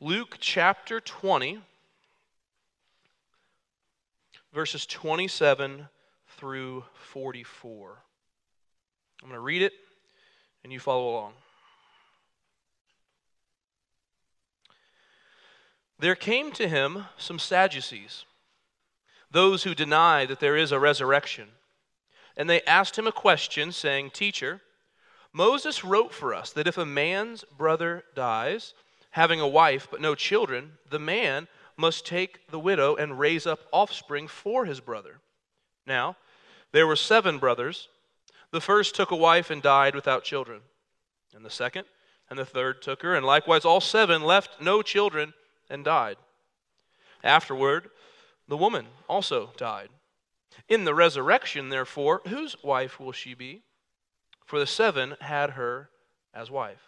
Luke chapter 20, verses 27 through 44. I'm going to read it, and you follow along. There came to him some Sadducees, those who deny that there is a resurrection. And they asked him a question, saying, Teacher, Moses wrote for us that if a man's brother dies, having a wife but no children, the man must take the widow and raise up offspring for his brother. Now, there were seven brothers. The first took a wife and died without children, and the second and the third took her, and likewise all seven left no children and died. Afterward, the woman also died. In the resurrection, therefore, whose wife will she be? For the seven had her as wife.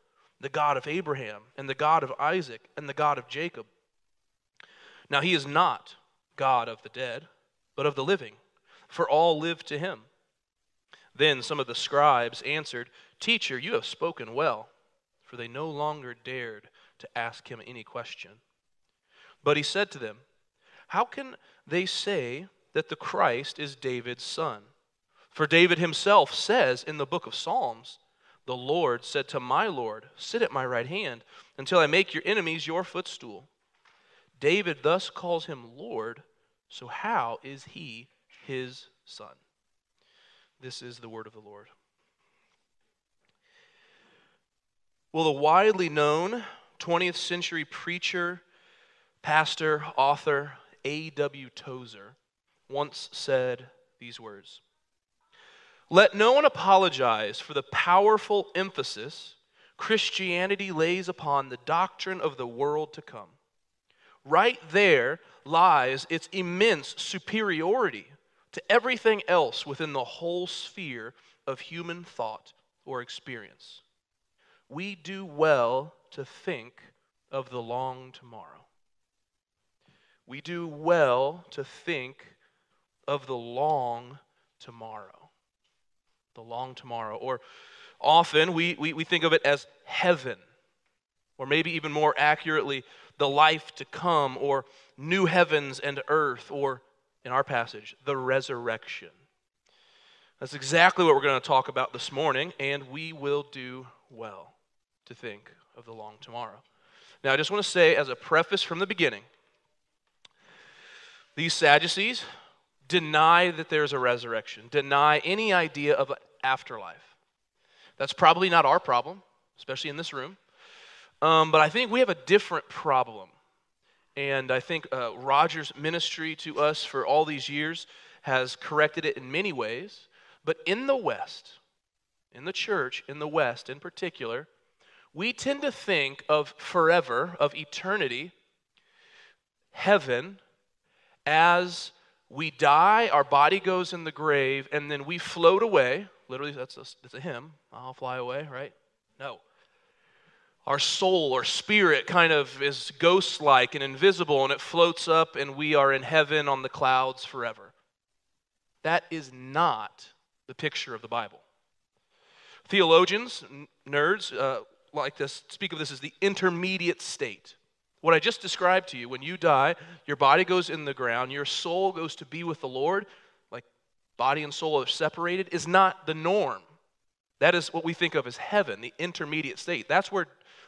the God of Abraham, and the God of Isaac, and the God of Jacob. Now he is not God of the dead, but of the living, for all live to him. Then some of the scribes answered, Teacher, you have spoken well, for they no longer dared to ask him any question. But he said to them, How can they say that the Christ is David's son? For David himself says in the book of Psalms, The Lord said to my Lord, Sit at my right hand until I make your enemies your footstool. David thus calls him Lord, so how is he his son? This is the word of the Lord. Well, the widely known 20th century preacher, pastor, author A.W. Tozer once said these words Let no one apologize for the powerful emphasis Christianity lays upon the doctrine of the world to come. Right there lies its immense superiority to everything else within the whole sphere of human thought or experience. We do well to think of the long tomorrow. We do well to think of the long tomorrow. The long tomorrow. Or often we, we, we think of it as heaven, or maybe even more accurately, the life to come, or new heavens and earth, or in our passage, the resurrection. That's exactly what we're going to talk about this morning, and we will do well to think of the long tomorrow. Now, I just want to say, as a preface from the beginning, these Sadducees deny that there's a resurrection, deny any idea of an afterlife. That's probably not our problem, especially in this room. Um, but I think we have a different problem. And I think uh, Roger's ministry to us for all these years has corrected it in many ways. But in the West, in the church, in the West in particular, we tend to think of forever, of eternity, heaven, as we die, our body goes in the grave, and then we float away. Literally, that's a, that's a hymn. I'll fly away, right? No. Our soul or spirit kind of is ghost like and invisible, and it floats up, and we are in heaven on the clouds forever. That is not the picture of the Bible. Theologians, nerds, uh, like this, speak of this as the intermediate state. What I just described to you, when you die, your body goes in the ground, your soul goes to be with the Lord, like body and soul are separated, is not the norm. That is what we think of as heaven, the intermediate state. That's where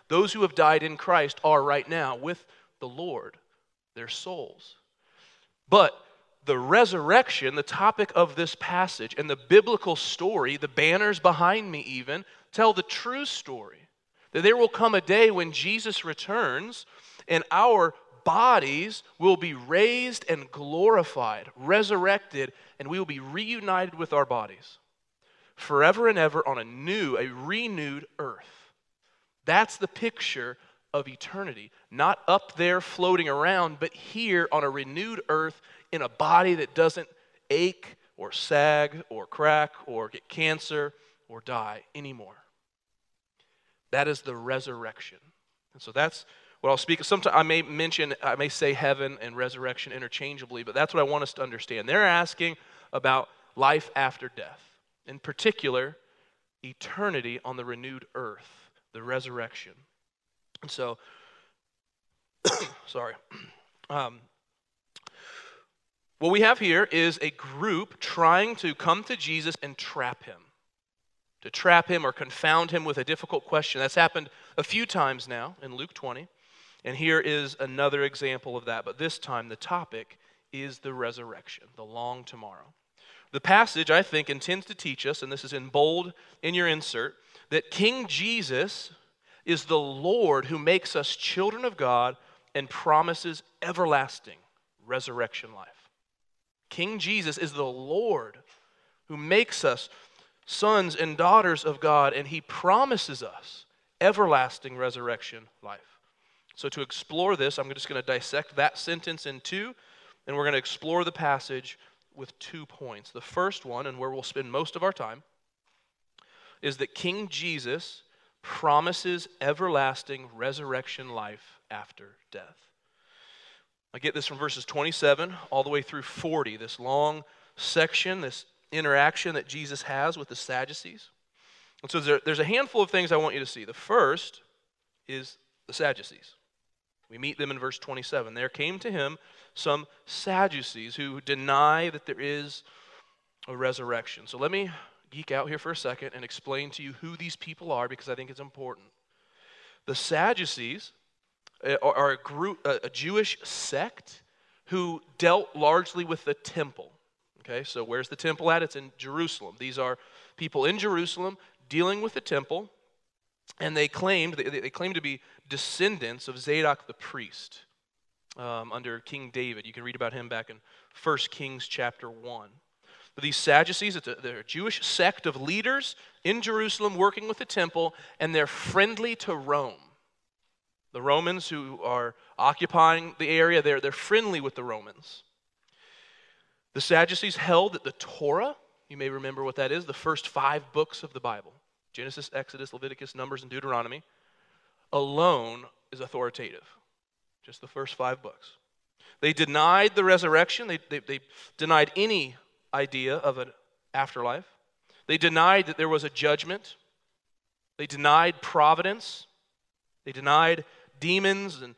those who have died in Christ are right now with the Lord, their souls. But the resurrection, the topic of this passage, and the biblical story, the banners behind me even, tell the true story that there will come a day when Jesus returns and our bodies will be raised and glorified, resurrected, and we will be reunited with our bodies forever and ever on a new, a renewed earth. That's the picture of eternity. Not up there floating around, but here on a renewed earth in a body that doesn't ache or sag or crack or get cancer or die anymore. That is the resurrection. And so that's what I'll speak. Sometimes I may mention, I may say heaven and resurrection interchangeably, but that's what I want us to understand. They're asking about life after death, in particular, eternity on the renewed earth, the resurrection. And so, sorry. Um, what we have here is a group trying to come to Jesus and trap him, to trap him or confound him with a difficult question. That's happened a few times now in Luke 20. And here is another example of that. But this time, the topic is the resurrection, the long tomorrow. The passage, I think, intends to teach us, and this is in bold in your insert, that King Jesus is the Lord who makes us children of God and promises everlasting resurrection life. King Jesus is the Lord who makes us sons and daughters of God, and he promises us everlasting resurrection life. So, to explore this, I'm just going to dissect that sentence in two, and we're going to explore the passage with two points. The first one, and where we'll spend most of our time, is that King Jesus promises everlasting resurrection life after death. I get this from verses 27 all the way through 40, this long section, this interaction that Jesus has with the Sadducees. And so there, there's a handful of things I want you to see. The first is the Sadducees. We meet them in verse 27. There came to him some Sadducees who deny that there is a resurrection. So let me geek out here for a second and explain to you who these people are because I think it's important. The Sadducees uh, are a group, a Jewish sect who dealt largely with the temple. Okay, so where's the temple at? It's in Jerusalem. These are people in Jerusalem dealing with the temple, and they claimed they, they claimed to be descendants of Zadok the priest um, under King David. You can read about him back in 1 Kings chapter 1. But these Sadducees, a, they're a Jewish sect of leaders in Jerusalem working with the temple, and they're friendly to Rome. The Romans who are occupying the area, they're, they're friendly with the Romans. The Sadducees held that the Torah, you may remember what that is, the first five books of the Bible Genesis, Exodus, Leviticus, Numbers, and Deuteronomy alone is authoritative. Just the first five books. They denied the resurrection, they, they, they denied any idea of an afterlife. They denied that there was a judgment. They denied providence. They denied demons and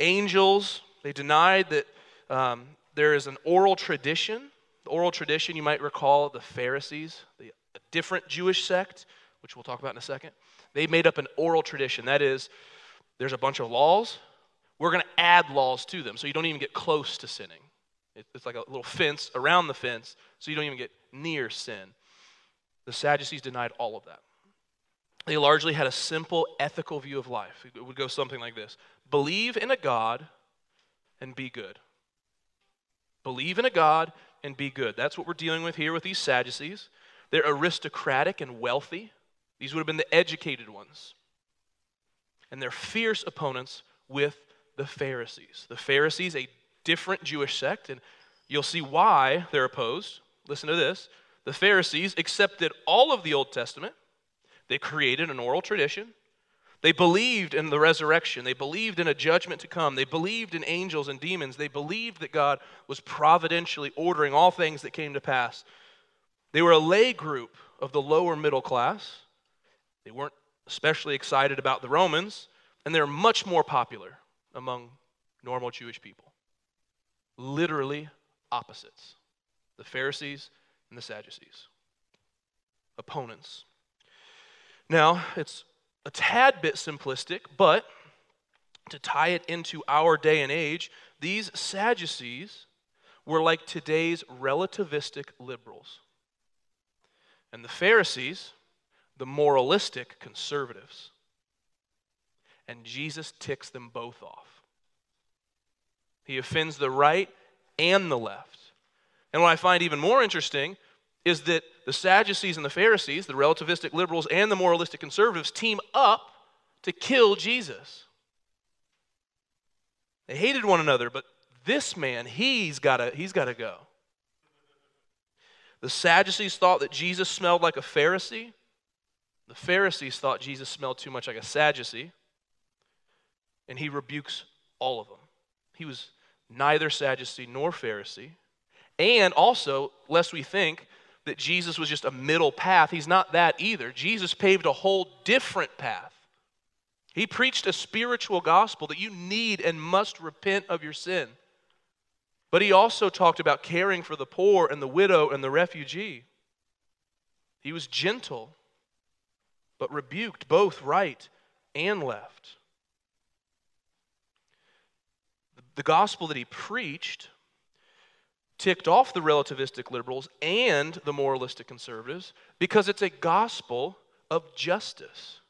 angels. They denied that um, there is an oral tradition. The oral tradition, you might recall, the Pharisees, the, different Jewish sect, which we'll talk about in a second. They made up an oral tradition. That is, there's a bunch of laws. We're going to add laws to them so you don't even get close to sinning. It's like a little fence around the fence so you don't even get near sin. The Sadducees denied all of that. They largely had a simple ethical view of life. It would go something like this Believe in a God and be good. Believe in a God and be good. That's what we're dealing with here with these Sadducees. They're aristocratic and wealthy. These would have been the educated ones. And they're fierce opponents with the Pharisees. The Pharisees, a different Jewish sect, and you'll see why they're opposed. Listen to this. The Pharisees accepted all of the Old Testament, they created an oral tradition. They believed in the resurrection. They believed in a judgment to come. They believed in angels and demons. They believed that God was providentially ordering all things that came to pass. They were a lay group of the lower middle class. They weren't especially excited about the Romans, and they're much more popular among normal Jewish people. Literally opposites the Pharisees and the Sadducees. Opponents. Now, it's a tad bit simplistic, but to tie it into our day and age, these Sadducees were like today's relativistic liberals. And the Pharisees the moralistic conservatives. And Jesus ticks them both off. He offends the right and the left. And what I find even more interesting is that the Sadducees and the Pharisees, the relativistic liberals and the moralistic conservatives, team up to kill Jesus. They hated one another, but this man, he's got to he's to go. The Sadducees thought that Jesus smelled like a Pharisee. The Pharisees thought Jesus smelled too much like a Sadducee. And he rebukes all of them. He was neither Sadducee nor Pharisee. And also, lest we think that Jesus was just a middle path, he's not that either. Jesus paved a whole different path. He preached a spiritual gospel that you need and must repent of your sin. But he also talked about caring for the poor and the widow and the refugee. He was gentle, but rebuked both right and left. The gospel that he preached ticked off the relativistic liberals and the moralistic conservatives because it's a gospel of justice.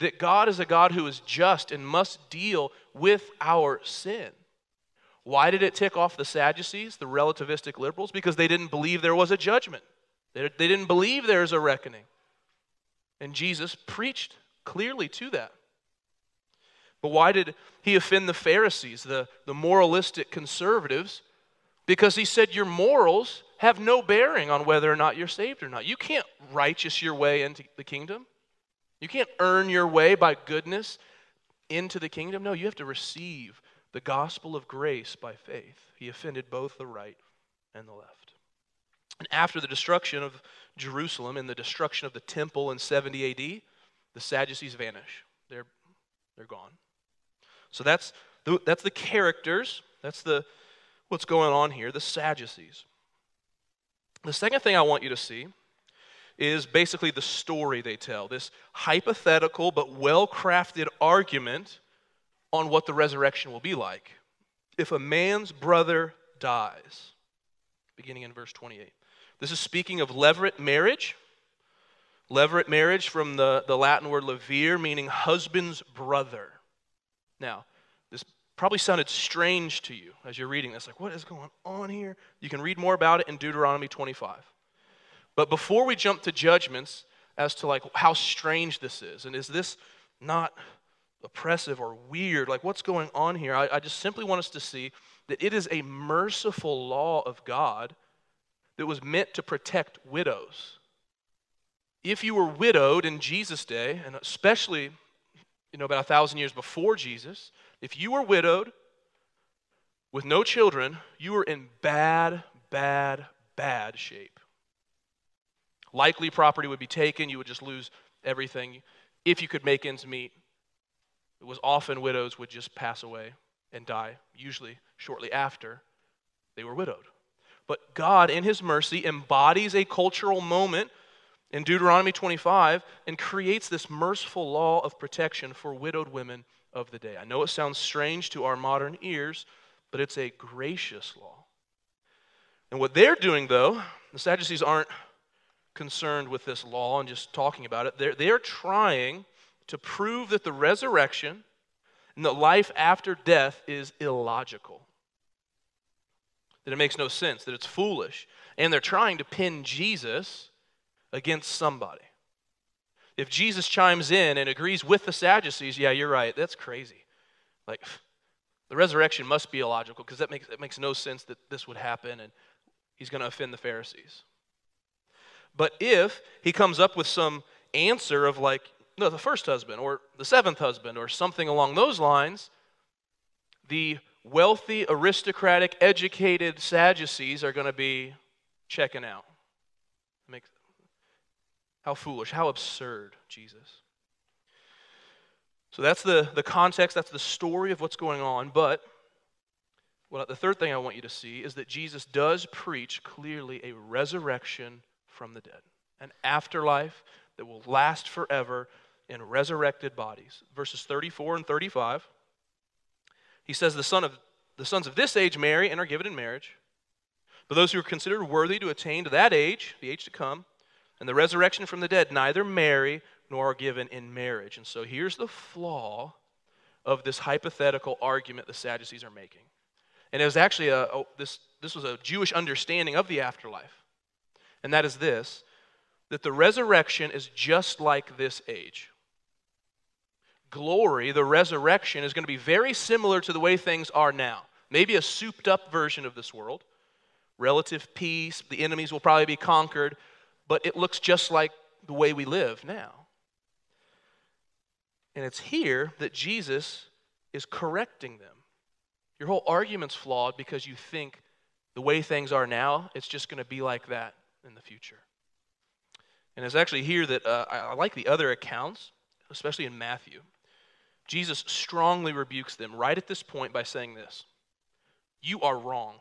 That God is a God who is just and must deal with our sin. Why did it tick off the Sadducees, the relativistic liberals? Because they didn't believe there was a judgment, they, didn't believe there's a reckoning. And Jesus preached clearly to that. But why did he offend the Pharisees, the, the moralistic conservatives? Because he said your morals have no bearing on whether or not you're saved or not. You can't righteous your way into the kingdom. You can't earn your way by goodness into the kingdom. No, you have to receive the gospel of grace by faith. He offended both the right and the left. And after the destruction of Jerusalem and the destruction of the temple in 70 AD, the Sadducees vanish. They're, they're gone. So that's the, that's the characters. That's the what's going on here, the Sadducees. The second thing I want you to see is basically the story they tell, this hypothetical but well crafted argument on what the resurrection will be like. If a man's brother dies, beginning in verse 28. This is speaking of levirate marriage. Levirate marriage from the, the Latin word levir, meaning husband's brother. Now, this probably sounded strange to you as you're reading this. Like, what is going on here? You can read more about it in Deuteronomy 25. But before we jump to judgments as to like how strange this is, and is this not oppressive or weird? Like, what's going on here? I, I just simply want us to see that it is a merciful law of God that was meant to protect widows. If you were widowed in Jesus' day, and especially you know about a thousand years before Jesus, if you were widowed with no children, you were in bad, bad, bad shape. Likely property would be taken, you would just lose everything. If you could make ends meet, it was often widows would just pass away and die, usually shortly after they were widowed. But God, in His mercy, embodies a cultural moment in Deuteronomy 25 and creates this merciful law of protection for widowed women of the day. I know it sounds strange to our modern ears, but it's a gracious law. And what they're doing, though, the Sadducees aren't concerned with this law and just talking about it. They're, they're trying to prove that the resurrection and the life after death is illogical, that it makes no sense, that it's foolish. And they're trying to pin Jesus against somebody. If Jesus chimes in and agrees with the Sadducees, yeah, you're right. That's crazy. Like, the resurrection must be illogical because that makes, it makes no sense that this would happen and he's going to offend the Pharisees. But if he comes up with some answer of, like, no, the first husband or the seventh husband or something along those lines, the wealthy, aristocratic, educated Sadducees are going to be checking out. How foolish, how absurd, Jesus. So that's the, the context, that's the story of what's going on. But well, the third thing I want you to see is that Jesus does preach clearly a resurrection from the dead, an afterlife that will last forever in resurrected bodies. Verses 34 and 35. He says, The, son of, the sons of this age marry and are given in marriage. But those who are considered worthy to attain to that age, the age to come, and the resurrection from the dead neither marry nor are given in marriage. And so here's the flaw of this hypothetical argument the Sadducees are making. And it was actually a, a, this, this was a Jewish understanding of the afterlife. And that is this that the resurrection is just like this age. Glory, the resurrection, is going to be very similar to the way things are now. Maybe a souped up version of this world. Relative peace, the enemies will probably be conquered, but it looks just like the way we live now. And it's here that Jesus is correcting them. Your whole argument's flawed because you think the way things are now, it's just going to be like that in the future. And it's actually here that uh, I, I like the other accounts, especially in Matthew. Jesus strongly rebukes them right at this point by saying this You are wrong.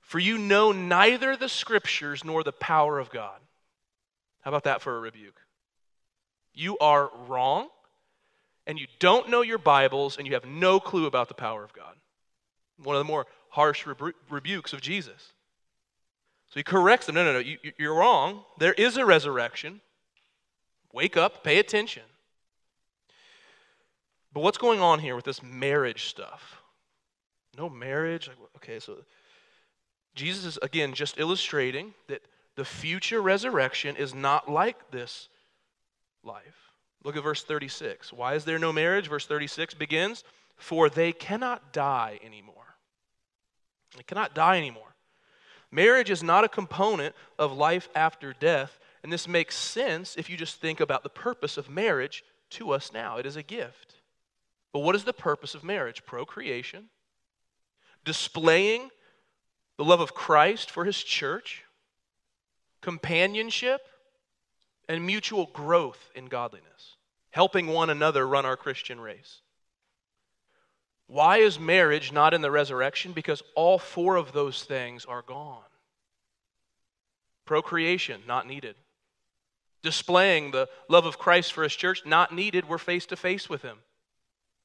For you know neither the scriptures nor the power of God. How about that for a rebuke? You are wrong, and you don't know your Bibles, and you have no clue about the power of God. One of the more harsh rebu- rebukes of Jesus. So he corrects them no, no, no, you, you're wrong. There is a resurrection. Wake up, pay attention. But what's going on here with this marriage stuff? No marriage? Okay, so Jesus is, again, just illustrating that the future resurrection is not like this life. Look at verse 36. Why is there no marriage? Verse 36 begins For they cannot die anymore. They cannot die anymore. Marriage is not a component of life after death, and this makes sense if you just think about the purpose of marriage to us now. It is a gift. But what is the purpose of marriage? Procreation, displaying the love of Christ for his church, companionship, and mutual growth in godliness, helping one another run our Christian race. Why is marriage not in the resurrection? Because all four of those things are gone. Procreation, not needed. Displaying the love of Christ for his church, not needed. We're face to face with him.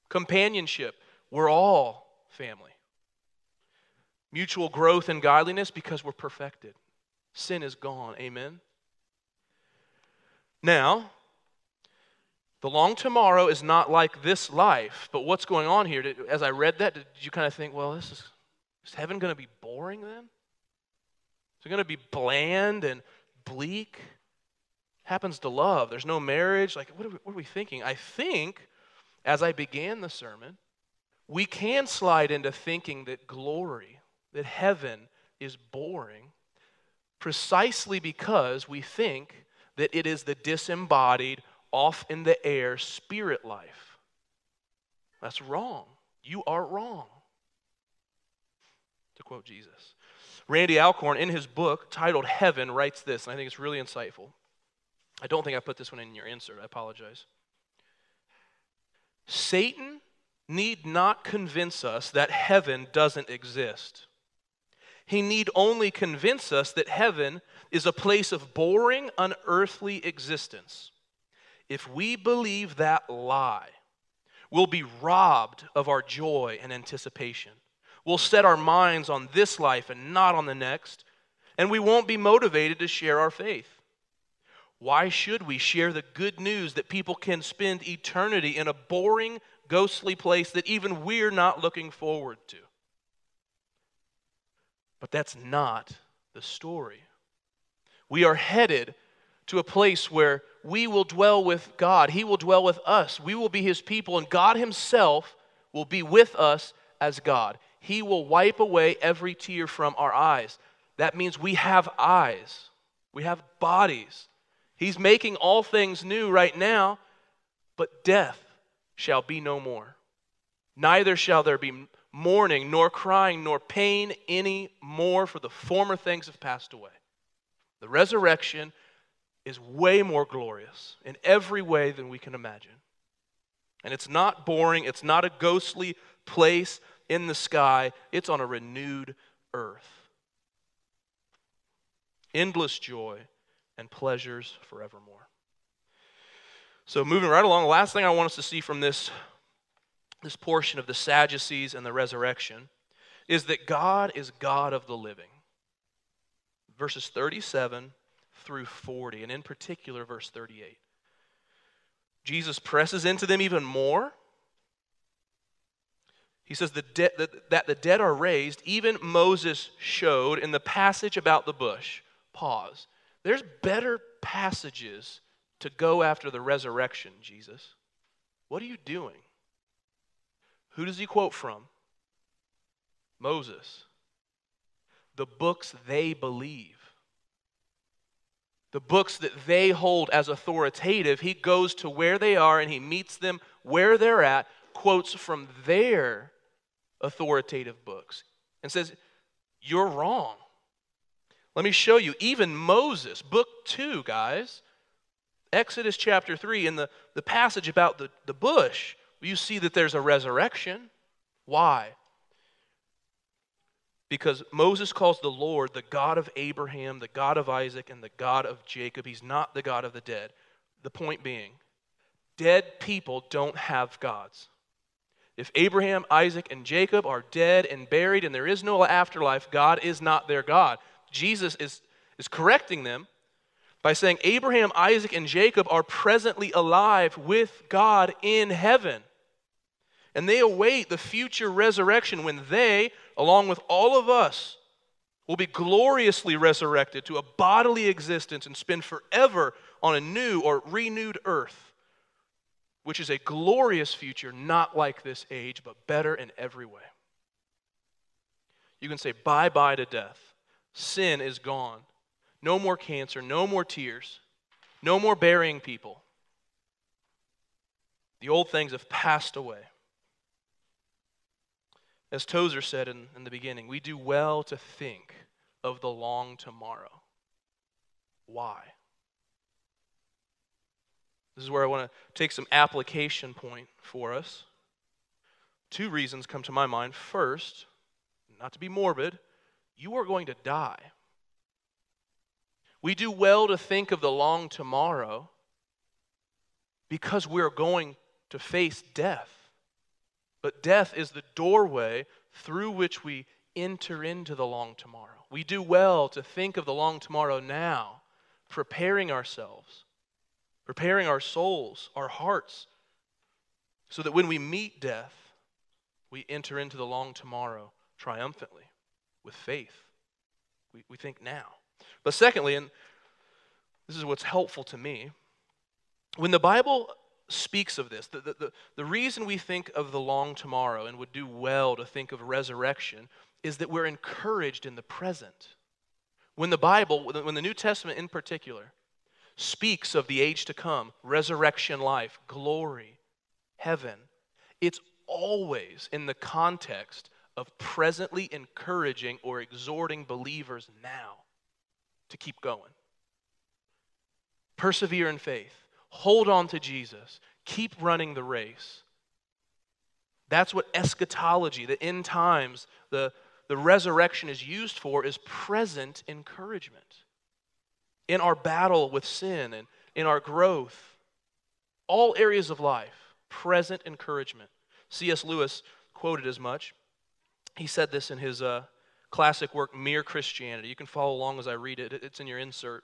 Companionship, we're all family. Mutual growth and godliness because we're perfected. Sin is gone. Amen. Now, the long tomorrow is not like this life, but what's going on here? Did, as I read that, did you kind of think, well, this is, is heaven going to be boring then? Is it going to be bland and bleak? Happens to love. There's no marriage. Like, what are, we, what are we thinking? I think, as I began the sermon, we can slide into thinking that glory, that heaven is boring, precisely because we think that it is the disembodied, off in the air spirit life. That's wrong. You are wrong. To quote Jesus. Randy Alcorn, in his book titled Heaven, writes this, and I think it's really insightful. I don't think I put this one in your insert. I apologize. Satan need not convince us that heaven doesn't exist. He need only convince us that heaven is a place of boring, unearthly existence if we believe that lie, we'll be robbed of our joy and anticipation. We'll set our minds on this life and not on the next, and we won't be motivated to share our faith. Why should we share the good news that people can spend eternity in a boring, ghostly place that even we're not looking forward to? But that's not the story. We are headed to a place where we will dwell with God. He will dwell with us. We will be His people, and God Himself will be with us as God. He will wipe away every tear from our eyes. That means we have eyes, we have bodies. He's making all things new right now, but death shall be no more. Neither shall there be mourning, nor crying, nor pain any more, for the former things have passed away. The resurrection is way more glorious in every way than we can imagine. And it's not boring, it's not a ghostly place in the sky, it's on a renewed earth. Endless joy and pleasures forevermore. So, moving right along, the last thing I want us to see from this, this portion of the Sadducees and the resurrection is that God is God of the living. Verses 37 through 40, and in particular, verse 38. Jesus presses into them even more. He says the de- that the dead are raised, even Moses showed in the passage about the bush. Pause. There's better passages to go after the resurrection, Jesus. What are you doing? Who does he quote from? Moses. The books they believe. The books that they hold as authoritative, he goes to where they are and he meets them where they're at, quotes from their authoritative books, and says, You're wrong. Let me show you. Even Moses, book two, guys, Exodus chapter 3, in the, the passage about the, the bush, you see that there's a resurrection. Why? Because Moses calls the Lord the God of Abraham, the God of Isaac, and the God of Jacob. He's not the God of the dead. The point being, dead people don't have gods. If Abraham, Isaac, and Jacob are dead and buried and there is no afterlife, God is not their God. Jesus is, is correcting them by saying Abraham, Isaac, and Jacob are presently alive with God in heaven. And they await the future resurrection when they, along with all of us, will be gloriously resurrected to a bodily existence and spend forever on a new or renewed earth, which is a glorious future, not like this age, but better in every way. You can say bye bye to death. Sin is gone. No more cancer, no more tears, no more burying people. The old things have passed away. As Tozer said in, in the beginning, we do well to think of the long tomorrow. Why? This is where I want to take some application point for us. Two reasons come to my mind. First, not to be morbid, you are going to die. We do well to think of the long tomorrow because we're going to face death. But death is the doorway through which we enter into the long tomorrow. We do well to think of the long tomorrow now, preparing ourselves, preparing our souls, our hearts, so that when we meet death, we enter into the long tomorrow triumphantly with faith. We, we think now. But secondly, and this is what's helpful to me, when the Bible speaks of this. The, the, the, the, reason we think of the long tomorrow and would do well to think of resurrection is that we're encouraged in the present. When the Bible, when the New Testament in particular, speaks of the age to come, resurrection life, glory, heaven, it's always in the context of presently encouraging or exhorting believers now to keep going. Persevere in faith Hold on to Jesus. Keep running the race. That's what eschatology, the end times, the, the resurrection is used for, is present encouragement. In our battle with sin and in our growth, all areas of life, present encouragement. C.S. Lewis quoted as much. He said this in his uh, classic work, Mere Christianity. You can follow along as I read it, it's in your insert.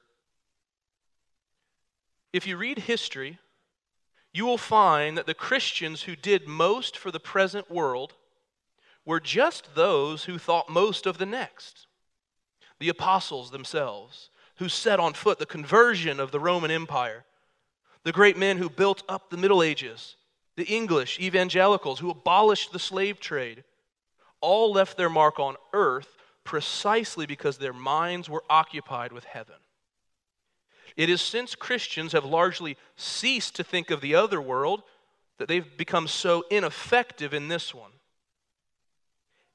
If you read history, you will find that the Christians who did most for the present world were just those who thought most of the next. The apostles themselves, who set on foot the conversion of the Roman Empire, the great men who built up the Middle Ages, the English evangelicals who abolished the slave trade, all left their mark on earth precisely because their minds were occupied with heaven. It is since Christians have largely ceased to think of the other world that they've become so ineffective in this one.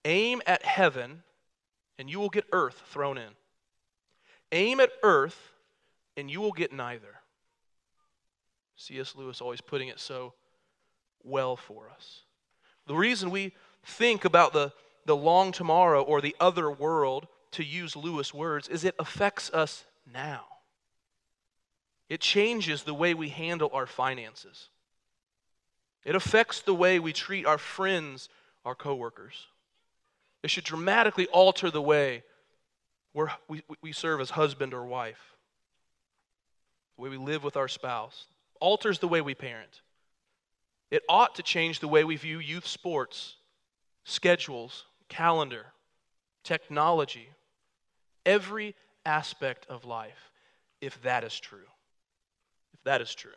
Aim at heaven, and you will get earth thrown in. Aim at earth, and you will get neither. C.S. Lewis always putting it so well for us. The reason we think about the, the long tomorrow or the other world, to use Lewis' words, is it affects us now. It changes the way we handle our finances. It affects the way we treat our friends, our coworkers. It should dramatically alter the way we we, serve as husband or wife, the way we live with our spouse, alters the way we parent. It ought to change the way we view youth sports, schedules, calendar, technology, every aspect of life, if that is true If that is true.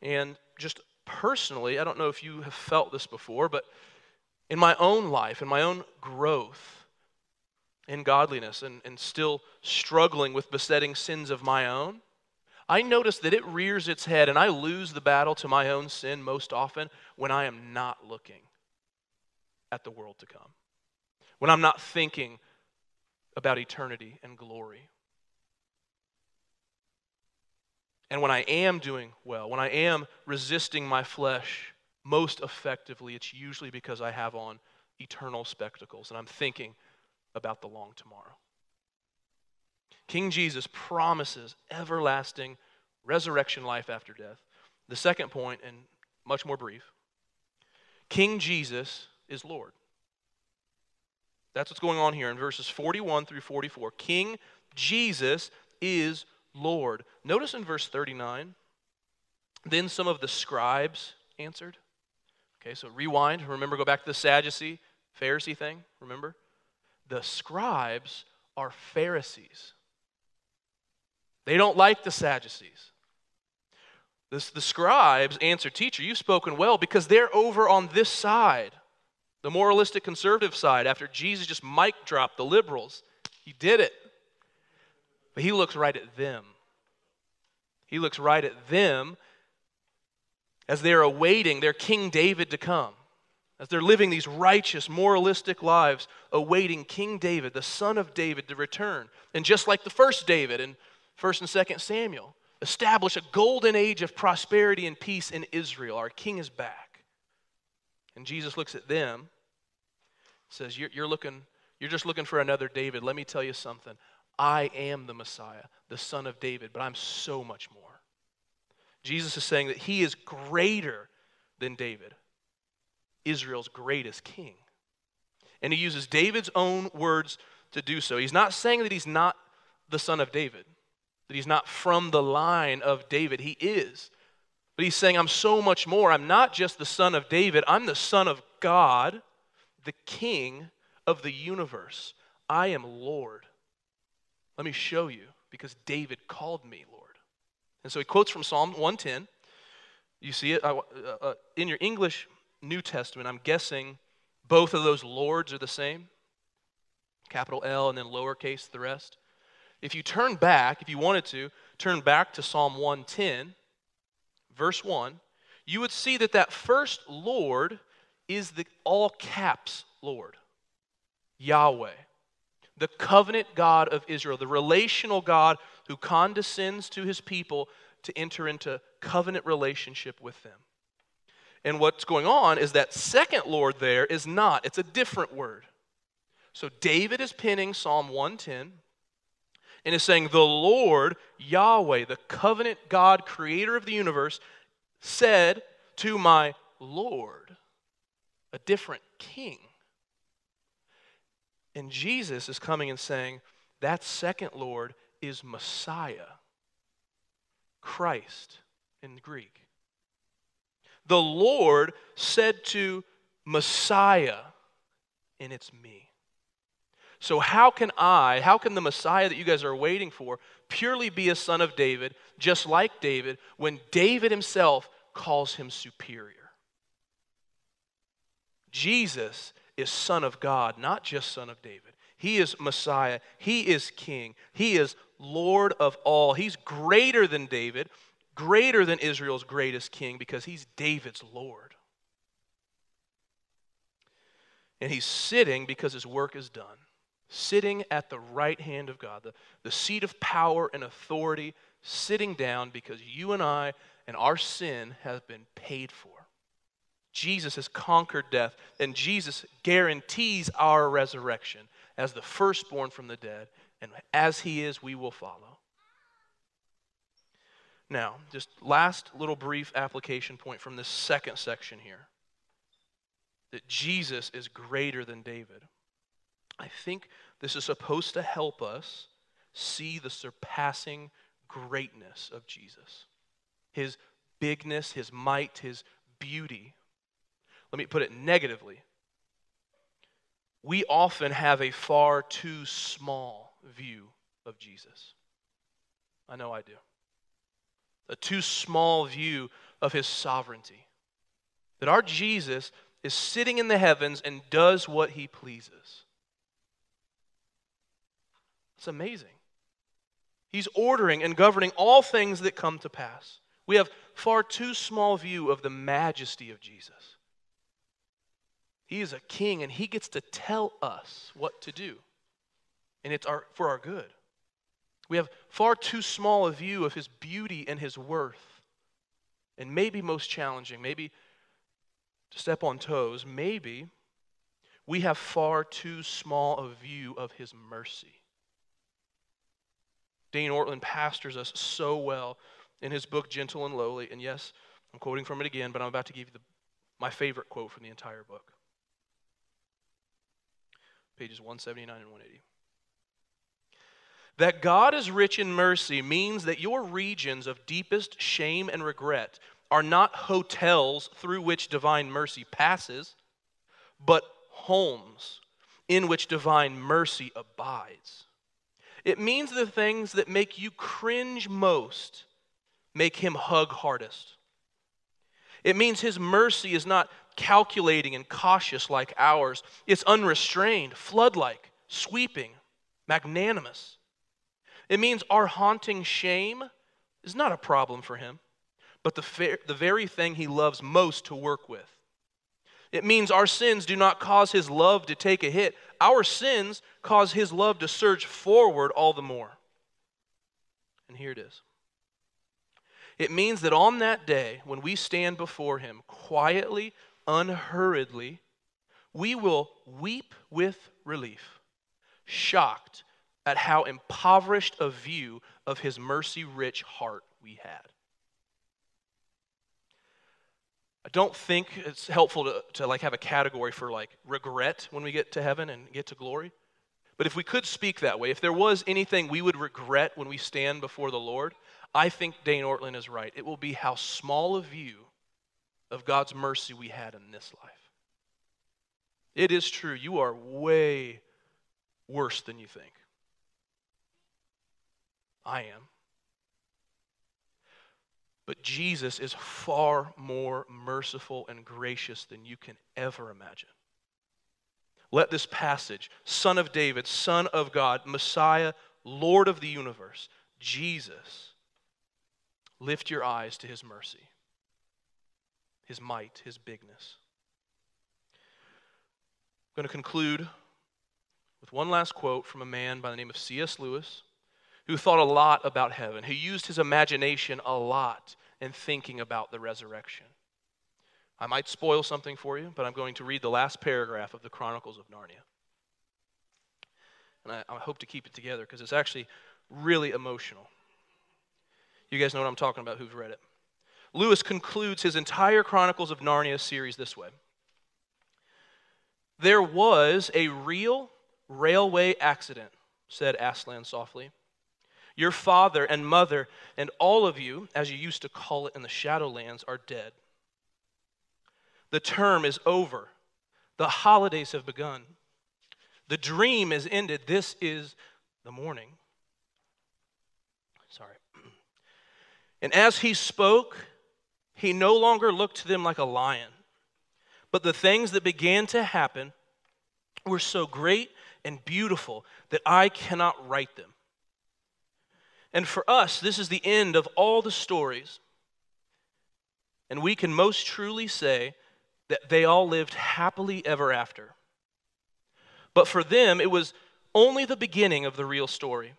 And just personally, I don't know if you have felt this before, but in my own life, in my own growth in godliness, and, and still struggling with besetting sins of my own, I notice that it rears its head and I lose the battle to my own sin most often when I am not looking at the world to come, when I'm not thinking about eternity and glory. And when I am doing well, when I am resisting my flesh most effectively, it's usually because I have on eternal spectacles and I'm thinking about the long tomorrow. King Jesus promises everlasting resurrection life after death. The second point, and much more brief King Jesus is Lord. That's what's going on here in verses 41 through 44. King Jesus is Lord. Notice in verse 39, then some of the scribes answered. Okay, so rewind. Remember, go back to the Sadducee, Pharisee thing. Remember? The scribes are Pharisees. They don't like the Sadducees. This, the scribes answer, Teacher, you've spoken well because they're over on this side, the moralistic conservative side, after Jesus just mic dropped the liberals. He did it. But he looks right at them. He looks right at them as they're awaiting their King David to come, as they're living these righteous, moralistic lives, awaiting King David, the son of David, to return. And just like the first David in 1st and 2nd Samuel, establish a golden age of prosperity and peace in Israel. Our king is back. And Jesus looks at them, says, you're, you're, looking, you're just looking for another David. Let me tell you something. I am the Messiah, the son of David, but I'm so much more. Jesus is saying that he is greater than David, Israel's greatest king. And he uses David's own words to do so. He's not saying that he's not the son of David, that he's not from the line of David. He is. But he's saying, I'm so much more. I'm not just the son of David, I'm the son of God, the king of the universe. I am Lord. Let me show you, because David called me Lord. And so he quotes from Psalm 110. You see it uh, uh, in your English New Testament. I'm guessing both of those lords are the same capital L and then lowercase the rest. If you turn back, if you wanted to, turn back to Psalm 110, verse 1, you would see that that first Lord is the all caps Lord, Yahweh the covenant God of Israel, the relational God who condescends to his people to enter into covenant relationship with them. And what's going on is that second Lord there is not, it's a different word. So David is pinning Psalm 110 and is saying, The Lord, Yahweh, the covenant God, creator of the universe, said to my Lord, a different king. And Jesus is coming and saying, that second Lord is Messiah, Christ in Greek. The Lord said to Messiah, and it's me. So, how can I, how can the Messiah that you guys are waiting for purely be a son of David, just like David, when David himself calls him superior? Jesus is Son of God, not just Son of David. He is Messiah. He is King. He is Lord of all. He's greater than David, greater than Israel's greatest king because he's David's Lord. And he's sitting because his work is done, sitting at the right hand of God, the, the seat of power and authority, sitting down because you and I and our sin have been paid for. Jesus has conquered death, and Jesus guarantees our resurrection as the firstborn from the dead. And as he is, we will follow. Now, just last little brief application point from this second section here that Jesus is greater than David. I think this is supposed to help us see the surpassing greatness of Jesus, his bigness, his might, his beauty. Let me put it negatively. We often have a far too small view of Jesus. I know I do. A too small view of his sovereignty. That our Jesus is sitting in the heavens and does what he pleases. It's amazing. He's ordering and governing all things that come to pass. We have far too small view of the majesty of Jesus. He is a king and he gets to tell us what to do. And it's our, for our good. We have far too small a view of his beauty and his worth. And maybe most challenging, maybe to step on toes, maybe we have far too small a view of his mercy. Dane Ortlund pastors us so well in his book, Gentle and Lowly. And yes, I'm quoting from it again, but I'm about to give you the, my favorite quote from the entire book. Pages 179 and 180. That God is rich in mercy means that your regions of deepest shame and regret are not hotels through which divine mercy passes, but homes in which divine mercy abides. It means the things that make you cringe most make him hug hardest. It means his mercy is not calculating and cautious like ours, it's unrestrained, flood like, sweeping, magnanimous. It means our haunting shame is not a problem for him, but the, fa- the very thing he loves most to work with. It means our sins do not cause his love to take a hit. Our sins cause his love to surge forward all the more. And here it is. It means that on that day, when we stand before him quietly, unhurriedly, we will weep with relief, shocked at how impoverished a view of his mercy rich heart we had. I don't think it's helpful to, to like have a category for like regret when we get to heaven and get to glory. But if we could speak that way, if there was anything we would regret when we stand before the Lord, I think Dane Ortlund is right. It will be how small a view of God's mercy we had in this life. It is true, you are way worse than you think. I am. But Jesus is far more merciful and gracious than you can ever imagine. Let this passage, Son of David, Son of God, Messiah, Lord of the universe, Jesus, lift your eyes to his mercy, his might, his bigness. I'm going to conclude with one last quote from a man by the name of C.S. Lewis who thought a lot about heaven, who used his imagination a lot in thinking about the resurrection. I might spoil something for you, but I'm going to read the last paragraph of the Chronicles of Narnia. And I, I hope to keep it together because it's actually really emotional. You guys know what I'm talking about who've read it. Lewis concludes his entire Chronicles of Narnia series this way There was a real railway accident, said Aslan softly. Your father and mother and all of you, as you used to call it in the Shadowlands, are dead. The term is over. The holidays have begun. The dream is ended. This is the morning. Sorry. And as he spoke, he no longer looked to them like a lion. But the things that began to happen were so great and beautiful that I cannot write them. And for us, this is the end of all the stories. And we can most truly say that they all lived happily ever after. But for them, it was only the beginning of the real story.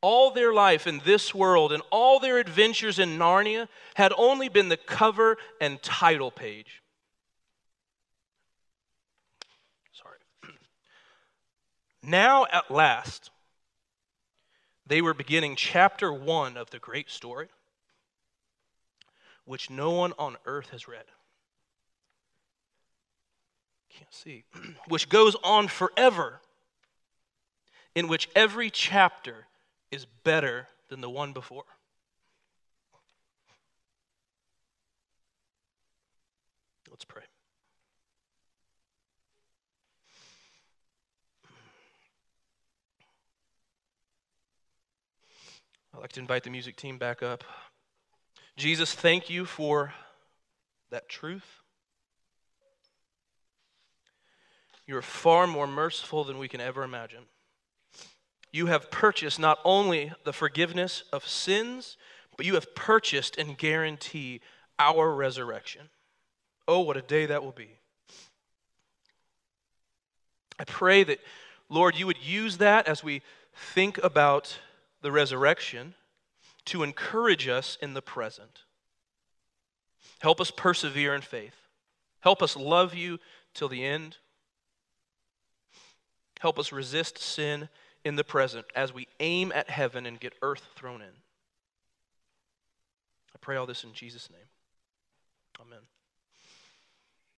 All their life in this world and all their adventures in Narnia had only been the cover and title page. Sorry. now, at last, they were beginning chapter one of the great story, which no one on earth has read. Can't see. which goes on forever, in which every chapter is better than the one before. Let's pray. I'd like to invite the music team back up. Jesus, thank you for that truth. You are far more merciful than we can ever imagine. You have purchased not only the forgiveness of sins, but you have purchased and guarantee our resurrection. Oh, what a day that will be. I pray that, Lord, you would use that as we think about the resurrection to encourage us in the present. Help us persevere in faith. Help us love you till the end. Help us resist sin in the present as we aim at heaven and get earth thrown in. I pray all this in Jesus' name. Amen.